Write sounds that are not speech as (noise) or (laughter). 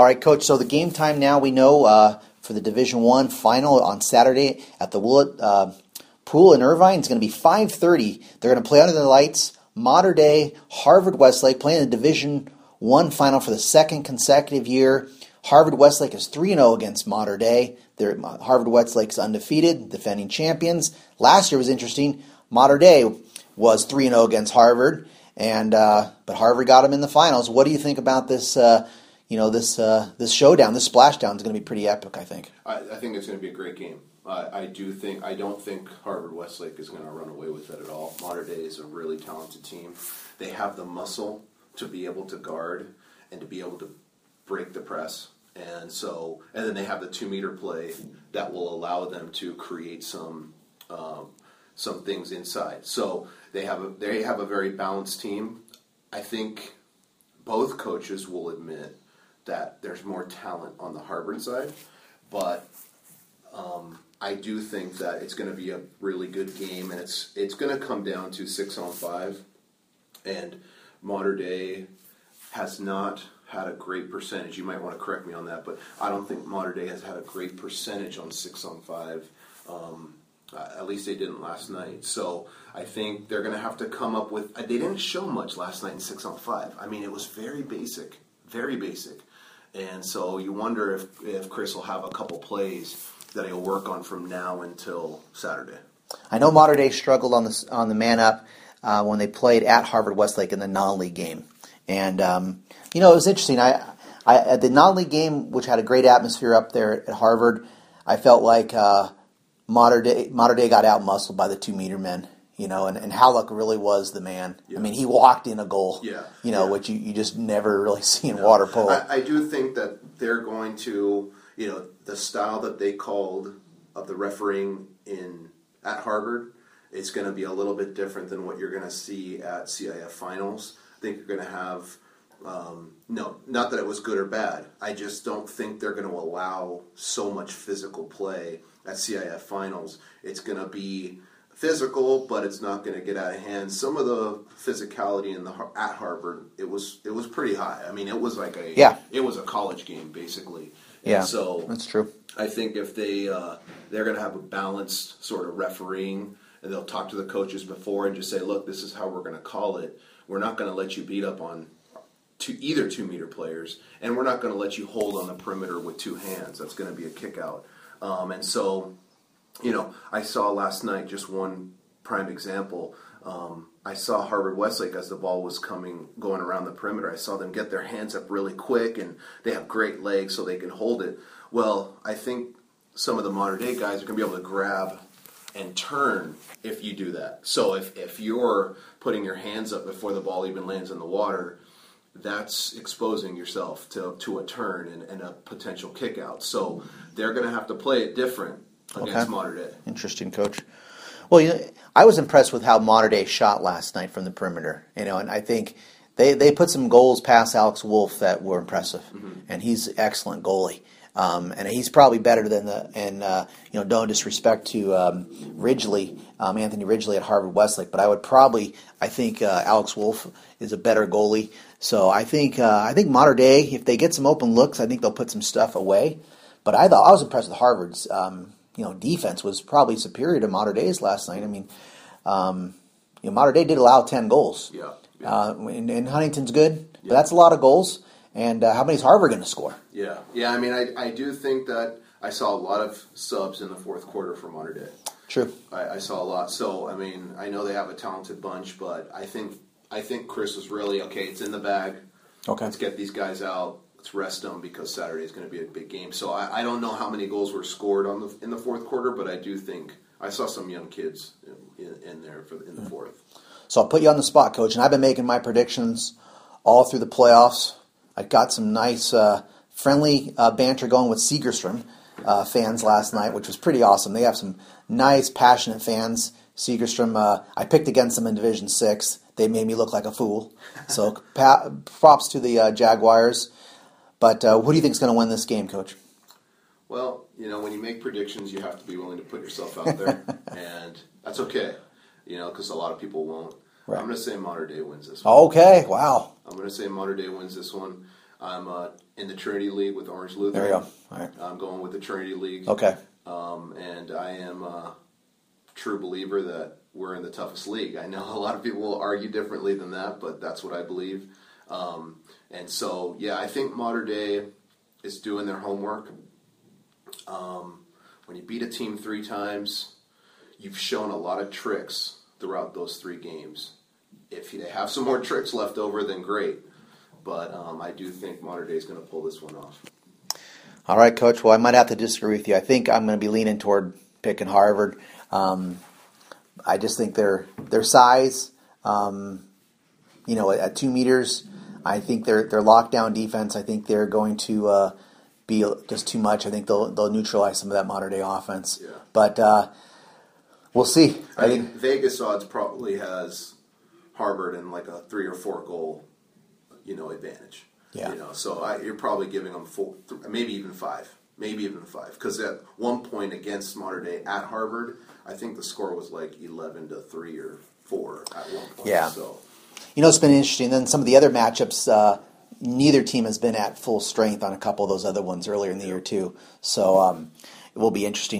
All right, Coach. So the game time now we know uh, for the Division One final on Saturday at the Woollett uh, Pool in Irvine is going to be 5:30. They're going to play under the lights. Mater Dei Harvard Westlake playing the Division One final for the second consecutive year. Harvard Westlake is 3 0 against Mater Dei. They're, Harvard Westlake is undefeated, defending champions. Last year was interesting. Mater Dei was 3 0 against Harvard, and uh, but Harvard got them in the finals. What do you think about this? Uh, you know this uh, this showdown, this splashdown is going to be pretty epic. I think. I, I think it's going to be a great game. I do think I don't think Harvard Westlake is going to run away with it at all. Mater Dei is a really talented team. They have the muscle to be able to guard and to be able to break the press. And so, and then they have the two meter play that will allow them to create some um, some things inside. So they have a they have a very balanced team. I think both coaches will admit that there's more talent on the Harvard side, but um, I do think that it's going to be a really good game, and it's it's going to come down to six on five, and Mater Dei has not had a great percentage. You might want to correct me on that, but I don't think Mater Dei has had a great percentage on six on five. Um, at least they didn't last night. So I think they're going to have to come up with. They didn't show much last night in six on five. I mean, it was very basic, very basic, and so you wonder if if Chris will have a couple plays that he'll work on from now until Saturday. I know Mater Dei struggled on the on the man up uh, when they played at Harvard Westlake in the non-league game, and um, you know it was interesting. I, I at the non-league game, which had a great atmosphere up there at Harvard, I felt like uh, Mater Dei Mater Dei got out muscled by the two meter men. You know, and, and Halleck really was the man. Yeah. I mean, he walked in a goal. Yeah. You know, yeah. which you, you just never really (laughs) see in no. water polo. I, I do think that they're going to you know, the style that they called of the refereeing in at Harvard is going to be a little bit different than what you're going to see at CIF finals. I think you're going to have um, no, not that it was good or bad. I just don't think they're going to allow so much physical play at CIF finals. It's going to be physical, but it's not going to get out of hand. Some of the physicality in the at Harvard, it was it was pretty high. I mean, it was like a yeah. it was a college game basically. Yeah, so that's true. I think if they uh, they're going to have a balanced sort of refereeing, and they'll talk to the coaches before and just say, look, this is how we're going to call it. We're not going to let you beat up on to either two meter players, and we're not going to let you hold on the perimeter with two hands. That's going to be a kick out. Um, and so, you know, I saw last night just one prime example. Um, I saw Harvard Westlake as the ball was coming, going around the perimeter. I saw them get their hands up really quick, and they have great legs so they can hold it. Well, I think some of the Mater Dei guys are going to be able to grab and turn if you do that. So if, if you're putting your hands up before the ball even lands in the water, that's exposing yourself to, to a turn and, and a potential kick out. So they're going to have to play it different against okay. Mater Dei. Interesting, coach. Well, you know, I was impressed with how Mater Dei shot last night from the perimeter. You know, and I think they, they put some goals past Alex Wolf that were impressive, mm-hmm. and he's an excellent goalie. Um, and he's probably better than the and uh, you know don't disrespect to um, Ridgely, um, Anthony Ridgely at Harvard Westlake, but I would probably I think uh, Alex Wolf is a better goalie. So I think uh, I think Mater Dei, if they get some open looks, I think they'll put some stuff away. But I thought I was impressed with Harvard's um, you know defense was probably superior to Mater Dei's last night. I mean, um, you know, Mater Dei did allow ten goals. Yeah. yeah. Uh, and, and, Huntington's good, but that's a lot of goals. And uh, how many is Harvard going to score? Yeah, yeah. I mean, I, I do think that I saw a lot of subs in the fourth quarter for Mater Dei. True. I, I, saw a lot. So I mean, I know they have a talented bunch, but I think I think Chris was really okay. It's in the bag. Okay. Let's get these guys out let's rest them because Saturday is going to be a big game. So I, I, don't know how many goals were scored on the in the fourth quarter, but I do think I saw some young kids in, in, there for in the fourth. So I'll put you on the spot, coach, and I've been making my predictions all through the playoffs. I got some nice uh, friendly uh, banter going with Segerstrom uh, fans last night, which was pretty awesome. They have some nice, passionate fans. Segerstrom, uh, I picked against them in Division Six. They made me look like a fool. So (laughs) pa- props to the uh, Jaguars. But uh, who do you think is going to win this game, Coach? Well, you know, when you make predictions, you have to be willing to put yourself out there, (laughs) and that's okay. You know, because a lot of people won't. Right. I'm going to say Mater Dei wins this one. Okay, wow. I'm going to say Mater Dei wins this one. I'm uh, in the Trinity League with Orange Lutheran. There you go. All right. I'm going with the Trinity League. Okay. Um, and I am a true believer that we're in the toughest league. I know a lot of people will argue differently than that, but that's what I believe. Um, and so, yeah, I think Mater Dei is doing their homework. Um, when you beat a team three times, you've shown a lot of tricks throughout those three games. If they have some more tricks left over, then great. But um, I do think Mater Dei is going to pull this one off. All right, Coach. Well, I might have to disagree with you. I think I'm going to be leaning toward picking Harvard. Um, I just think their their size, um, you know, at, two meters, I think their their lockdown defense. I think they're going to uh, be just too much. I think they'll they'll neutralize some of that Mater Dei offense. Yeah. But uh, we'll see. I, I mean, think Vegas odds probably has Harvard in like a three or four goal, you know, advantage. Yeah. You know, so I, you're probably giving them four, th- maybe even five, maybe even five, because at one point against Mater Dei at Harvard, I think the score was like eleven to three or four at one point. Yeah. So. You know, it's been interesting. Then some of the other matchups, uh, neither team has been at full strength on a couple of those other ones earlier in the year too. So um, it will be interesting.